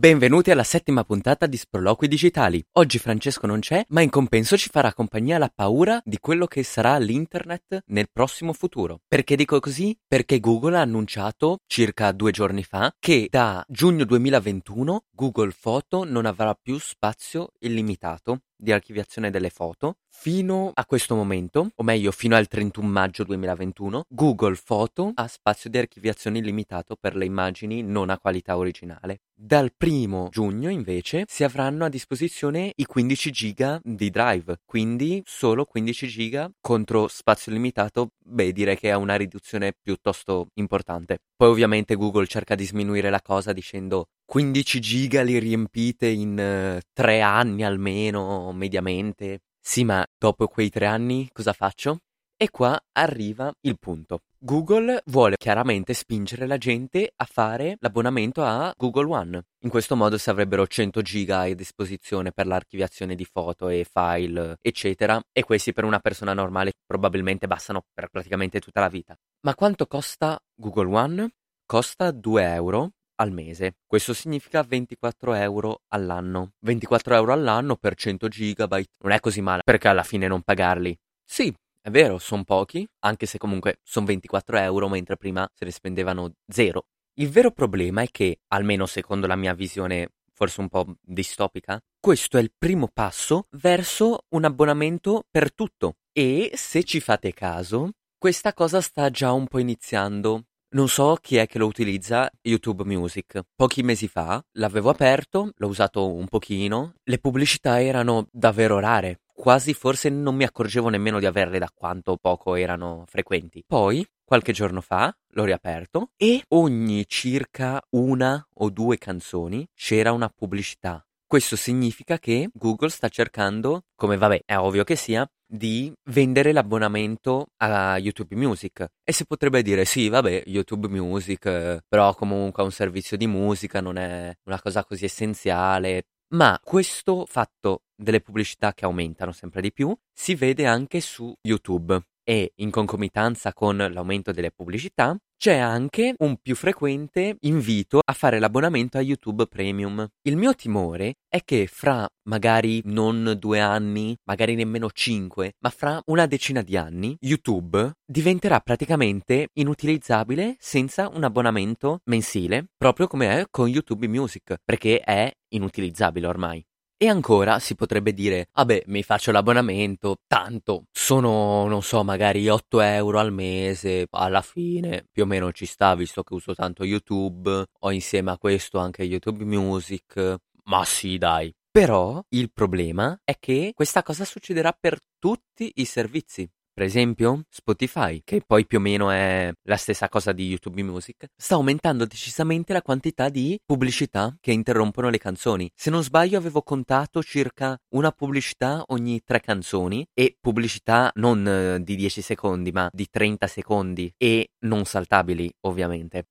Benvenuti alla settima puntata di Sproloqui Digitali. Oggi Francesco non c'è, ma in compenso ci farà compagnia la paura di quello che sarà l'internet nel prossimo futuro. Perché dico così? Perché Google ha annunciato circa due giorni fa che da giugno 2021 Google Photo non avrà più spazio illimitato di archiviazione delle foto. Fino a questo momento, o meglio fino al 31 maggio 2021, Google Photo ha spazio di archiviazione illimitato per le immagini non a qualità originale. Dal primo giugno invece si avranno a disposizione i 15 giga di drive, quindi solo 15 giga contro spazio limitato, beh direi che è una riduzione piuttosto importante. Poi ovviamente Google cerca di sminuire la cosa dicendo 15 giga li riempite in uh, tre anni almeno, mediamente. Sì, ma dopo quei tre anni cosa faccio? E qua arriva il punto. Google vuole chiaramente spingere la gente a fare l'abbonamento a Google One. In questo modo si avrebbero 100 giga a disposizione per l'archiviazione di foto e file, eccetera, e questi per una persona normale probabilmente bastano per praticamente tutta la vita. Ma quanto costa Google One? Costa 2 euro al mese. Questo significa 24 euro all'anno. 24 euro all'anno per 100 gigabyte. Non è così male, perché alla fine non pagarli. Sì, è vero, sono pochi, anche se comunque sono 24 euro, mentre prima se ne spendevano zero. Il vero problema è che, almeno secondo la mia visione forse un po' distopica, questo è il primo passo verso un abbonamento per tutto. E se ci fate caso, questa cosa sta già un po' iniziando. Non so chi è che lo utilizza, YouTube Music. Pochi mesi fa l'avevo aperto, l'ho usato un pochino, le pubblicità erano davvero rare, quasi forse non mi accorgevo nemmeno di averle da quanto poco erano frequenti. Poi, qualche giorno fa, l'ho riaperto e ogni circa una o due canzoni c'era una pubblicità. Questo significa che Google sta cercando, come vabbè è ovvio che sia, di vendere l'abbonamento a YouTube Music. E si potrebbe dire sì, vabbè, YouTube Music, eh, però comunque è un servizio di musica, non è una cosa così essenziale. Ma questo fatto delle pubblicità che aumentano sempre di più si vede anche su YouTube e in concomitanza con l'aumento delle pubblicità c'è anche un più frequente invito a fare l'abbonamento a YouTube Premium. Il mio timore è che fra magari non due anni, magari nemmeno cinque, ma fra una decina di anni, YouTube diventerà praticamente inutilizzabile senza un abbonamento mensile, proprio come è con YouTube Music, perché è inutilizzabile ormai. E ancora si potrebbe dire, vabbè, mi faccio l'abbonamento, tanto sono, non so, magari 8 euro al mese, alla fine più o meno ci sta, visto che uso tanto YouTube, ho insieme a questo anche YouTube Music, ma sì, dai. Però il problema è che questa cosa succederà per tutti i servizi. Per esempio, Spotify, che poi più o meno è la stessa cosa di YouTube Music, sta aumentando decisamente la quantità di pubblicità che interrompono le canzoni. Se non sbaglio avevo contato circa una pubblicità ogni tre canzoni e pubblicità non eh, di 10 secondi ma di 30 secondi e non saltabili ovviamente.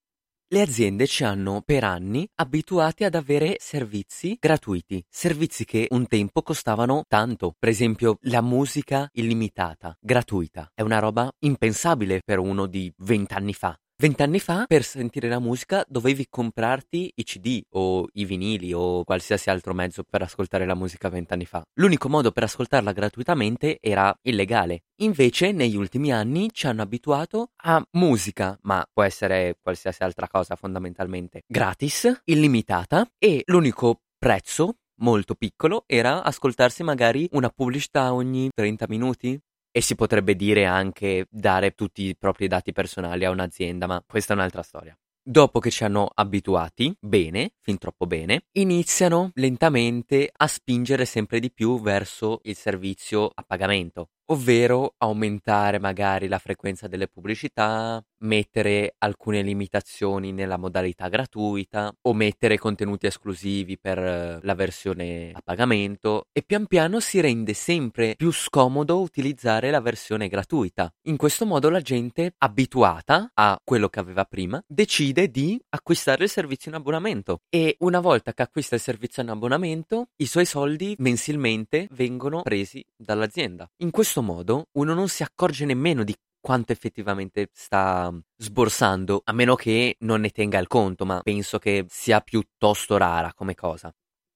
Le aziende ci hanno per anni abituati ad avere servizi gratuiti, servizi che un tempo costavano tanto. Per esempio, la musica illimitata, gratuita. È una roba impensabile per uno di vent'anni fa. Vent'anni fa per sentire la musica dovevi comprarti i CD o i vinili o qualsiasi altro mezzo per ascoltare la musica vent'anni fa. L'unico modo per ascoltarla gratuitamente era illegale. Invece negli ultimi anni ci hanno abituato a musica, ma può essere qualsiasi altra cosa fondamentalmente, gratis, illimitata e l'unico prezzo molto piccolo era ascoltarsi magari una pubblicità ogni 30 minuti, e si potrebbe dire anche dare tutti i propri dati personali a un'azienda, ma questa è un'altra storia. Dopo che ci hanno abituati, bene, fin troppo bene, iniziano lentamente a spingere sempre di più verso il servizio a pagamento ovvero aumentare magari la frequenza delle pubblicità, mettere alcune limitazioni nella modalità gratuita o mettere contenuti esclusivi per eh, la versione a pagamento e pian piano si rende sempre più scomodo utilizzare la versione gratuita. In questo modo la gente abituata a quello che aveva prima decide di acquistare il servizio in abbonamento e una volta che acquista il servizio in abbonamento i suoi soldi mensilmente vengono presi dall'azienda. In questo modo uno non si accorge nemmeno di quanto effettivamente sta sborsando, a meno che non ne tenga il conto, ma penso che sia piuttosto rara come cosa.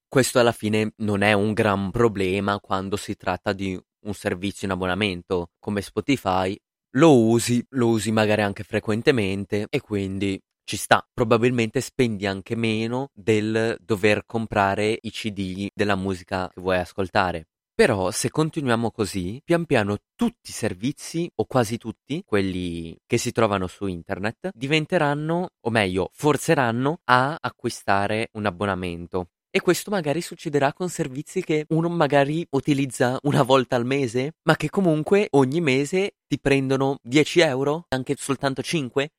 Questo alla fine non è un gran problema quando si tratta di un servizio in abbonamento come Spotify. Lo usi, lo usi magari anche frequentemente e quindi ci sta. Probabilmente spendi anche meno del dover comprare i CD della musica che vuoi ascoltare. Però se continuiamo così, pian piano tutti i servizi, o quasi tutti, quelli che si trovano su internet, diventeranno, o meglio, forzeranno a acquistare un abbonamento. E questo magari succederà con servizi che uno magari utilizza una volta al mese, ma che comunque ogni mese ti prendono 10 euro, anche soltanto 5.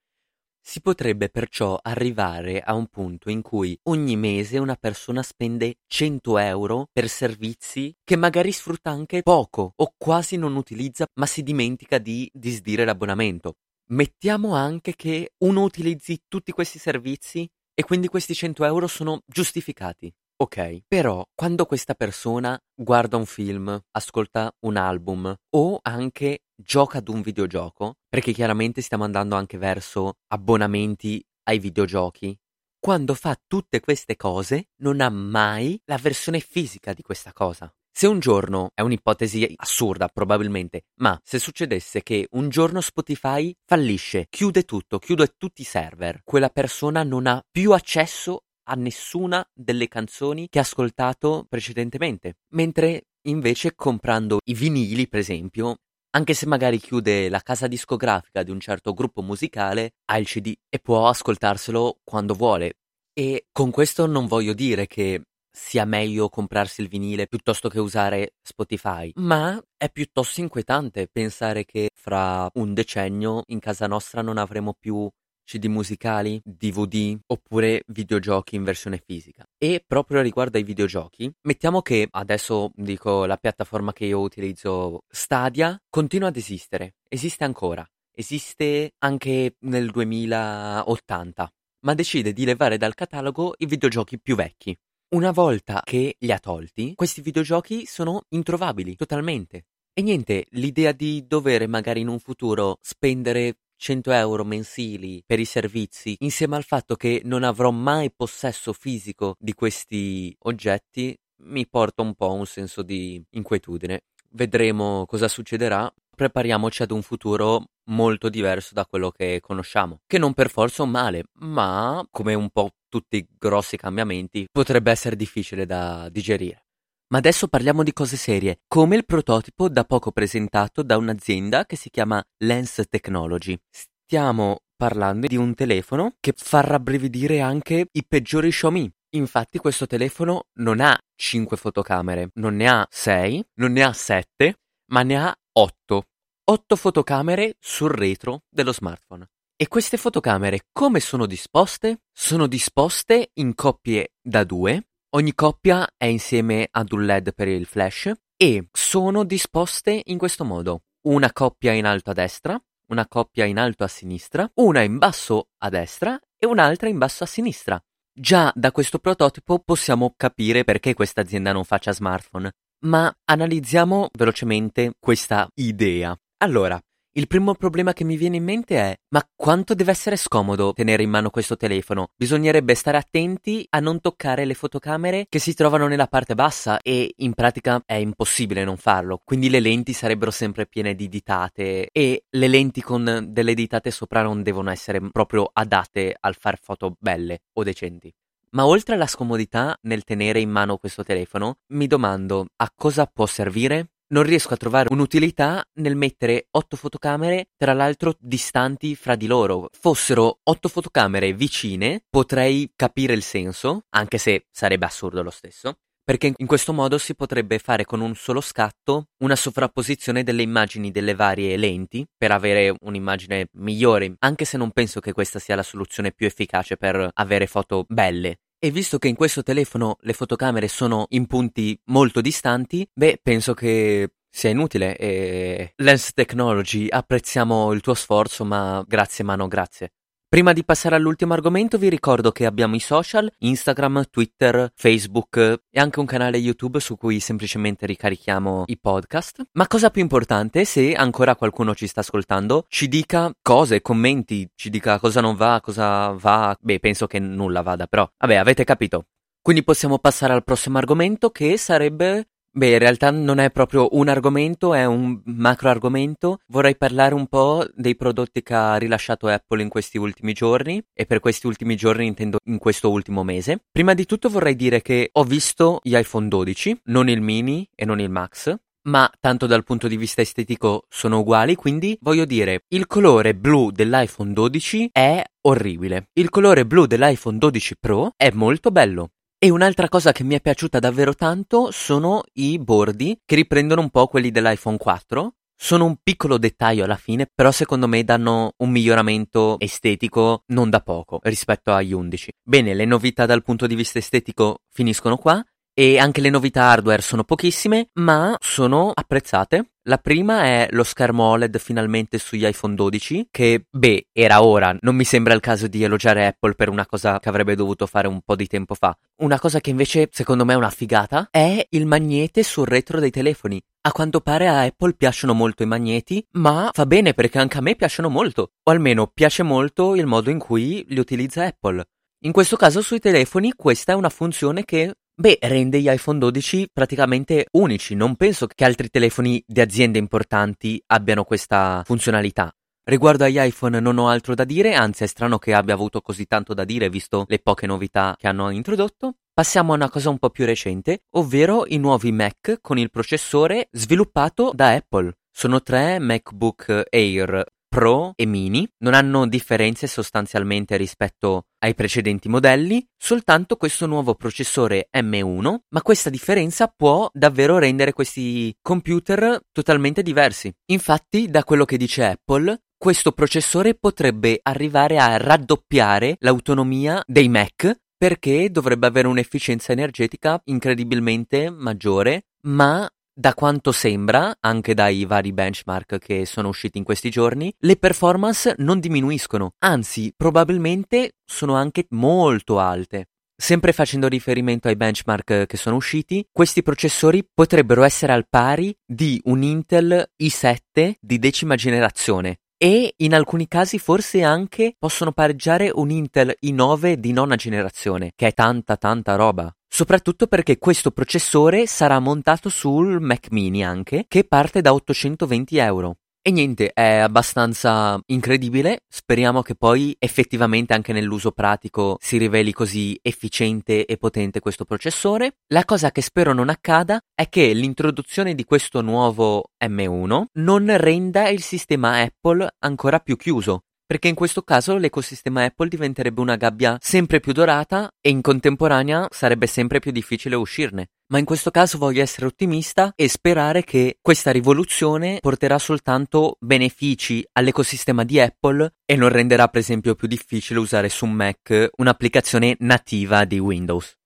Si potrebbe perciò arrivare a un punto in cui ogni mese una persona spende 100 euro per servizi che magari sfrutta anche poco o quasi non utilizza, ma si dimentica di disdire l'abbonamento. Mettiamo anche che uno utilizzi tutti questi servizi e quindi questi 100 euro sono giustificati. Ok, però quando questa persona guarda un film, ascolta un album o anche gioca ad un videogioco, perché chiaramente stiamo andando anche verso abbonamenti ai videogiochi, quando fa tutte queste cose non ha mai la versione fisica di questa cosa. Se un giorno, è un'ipotesi assurda probabilmente, ma se succedesse che un giorno Spotify fallisce, chiude tutto, chiude tutti i server, quella persona non ha più accesso a nessuna delle canzoni che ha ascoltato precedentemente. Mentre invece comprando i vinili, per esempio, anche se magari chiude la casa discografica di un certo gruppo musicale, ha il CD e può ascoltarselo quando vuole. E con questo non voglio dire che sia meglio comprarsi il vinile piuttosto che usare Spotify, ma è piuttosto inquietante pensare che fra un decennio in casa nostra non avremo più CD musicali, DVD oppure videogiochi in versione fisica. E proprio riguardo ai videogiochi, mettiamo che adesso dico la piattaforma che io utilizzo, Stadia, continua ad esistere, esiste ancora, esiste anche nel 2080, ma decide di levare dal catalogo i videogiochi più vecchi. Una volta che li ha tolti, questi videogiochi sono introvabili totalmente. E niente, l'idea di dover magari in un futuro spendere 100 euro mensili per i servizi, insieme al fatto che non avrò mai possesso fisico di questi oggetti, mi porta un po' un senso di inquietudine. Vedremo cosa succederà. Prepariamoci ad un futuro molto diverso da quello che conosciamo, che non per forza è un male, ma come un po' tutti i grossi cambiamenti potrebbe essere difficile da digerire. Ma adesso parliamo di cose serie, come il prototipo da poco presentato da un'azienda che si chiama Lens Technology. Stiamo parlando di un telefono che fa rabbrividire anche i peggiori Xiaomi. Infatti questo telefono non ha 5 fotocamere, non ne ha 6, non ne ha 7, ma ne ha 8. 8 fotocamere sul retro dello smartphone. E queste fotocamere come sono disposte? Sono disposte in coppie da due Ogni coppia è insieme ad un LED per il flash e sono disposte in questo modo. Una coppia in alto a destra, una coppia in alto a sinistra, una in basso a destra e un'altra in basso a sinistra. Già da questo prototipo possiamo capire perché questa azienda non faccia smartphone, ma analizziamo velocemente questa idea. Allora, il primo problema che mi viene in mente è ma quanto deve essere scomodo tenere in mano questo telefono? Bisognerebbe stare attenti a non toccare le fotocamere che si trovano nella parte bassa e in pratica è impossibile non farlo. Quindi le lenti sarebbero sempre piene di ditate e le lenti con delle ditate sopra non devono essere proprio adatte al far foto belle o decenti. Ma oltre alla scomodità nel tenere in mano questo telefono, mi domando a cosa può servire? Non riesco a trovare un'utilità nel mettere otto fotocamere, tra l'altro distanti fra di loro. Fossero otto fotocamere vicine, potrei capire il senso, anche se sarebbe assurdo lo stesso. Perché in questo modo si potrebbe fare con un solo scatto una sovrapposizione delle immagini delle varie lenti per avere un'immagine migliore, anche se non penso che questa sia la soluzione più efficace per avere foto belle. E visto che in questo telefono le fotocamere sono in punti molto distanti, beh, penso che sia inutile e Lens Technology apprezziamo il tuo sforzo, ma grazie mano, grazie. Prima di passare all'ultimo argomento vi ricordo che abbiamo i social, Instagram, Twitter, Facebook e anche un canale YouTube su cui semplicemente ricarichiamo i podcast. Ma cosa più importante, se ancora qualcuno ci sta ascoltando, ci dica cose, commenti, ci dica cosa non va, cosa va. Beh, penso che nulla vada, però vabbè, avete capito. Quindi possiamo passare al prossimo argomento che sarebbe Beh, in realtà non è proprio un argomento, è un macro argomento. Vorrei parlare un po' dei prodotti che ha rilasciato Apple in questi ultimi giorni e per questi ultimi giorni intendo in questo ultimo mese. Prima di tutto vorrei dire che ho visto gli iPhone 12, non il mini e non il Max, ma tanto dal punto di vista estetico sono uguali, quindi voglio dire, il colore blu dell'iPhone 12 è orribile. Il colore blu dell'iPhone 12 Pro è molto bello. E un'altra cosa che mi è piaciuta davvero tanto sono i bordi che riprendono un po' quelli dell'iPhone 4. Sono un piccolo dettaglio alla fine, però secondo me danno un miglioramento estetico non da poco rispetto agli 11. Bene, le novità dal punto di vista estetico finiscono qua e anche le novità hardware sono pochissime, ma sono apprezzate. La prima è lo schermo OLED finalmente sugli iPhone 12, che beh, era ora, non mi sembra il caso di elogiare Apple per una cosa che avrebbe dovuto fare un po' di tempo fa. Una cosa che invece secondo me è una figata è il magnete sul retro dei telefoni. A quanto pare a Apple piacciono molto i magneti, ma fa bene perché anche a me piacciono molto, o almeno piace molto il modo in cui li utilizza Apple. In questo caso sui telefoni questa è una funzione che Beh, rende gli iPhone 12 praticamente unici, non penso che altri telefoni di aziende importanti abbiano questa funzionalità. Riguardo agli iPhone non ho altro da dire, anzi è strano che abbia avuto così tanto da dire visto le poche novità che hanno introdotto. Passiamo a una cosa un po' più recente, ovvero i nuovi Mac con il processore sviluppato da Apple. Sono tre MacBook Air Pro e Mini non hanno differenze sostanzialmente rispetto ai precedenti modelli, soltanto questo nuovo processore M1, ma questa differenza può davvero rendere questi computer totalmente diversi. Infatti, da quello che dice Apple, questo processore potrebbe arrivare a raddoppiare l'autonomia dei Mac perché dovrebbe avere un'efficienza energetica incredibilmente maggiore, ma da quanto sembra, anche dai vari benchmark che sono usciti in questi giorni, le performance non diminuiscono, anzi probabilmente sono anche molto alte. Sempre facendo riferimento ai benchmark che sono usciti, questi processori potrebbero essere al pari di un Intel i7 di decima generazione e in alcuni casi forse anche possono pareggiare un Intel i9 di nona generazione, che è tanta tanta roba soprattutto perché questo processore sarà montato sul Mac mini anche, che parte da 820 euro. E niente, è abbastanza incredibile, speriamo che poi effettivamente anche nell'uso pratico si riveli così efficiente e potente questo processore. La cosa che spero non accada è che l'introduzione di questo nuovo M1 non renda il sistema Apple ancora più chiuso, perché in questo caso l'ecosistema Apple diventerebbe una gabbia sempre più dorata e in contemporanea sarebbe sempre più difficile uscirne. Ma in questo caso voglio essere ottimista e sperare che questa rivoluzione porterà soltanto benefici all'ecosistema di Apple e non renderà per esempio più difficile usare su Mac un'applicazione nativa di Windows.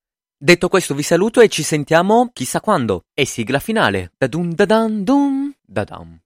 Detto questo vi saluto e ci sentiamo chissà quando. E sigla finale. Da dun da dan dun da dam.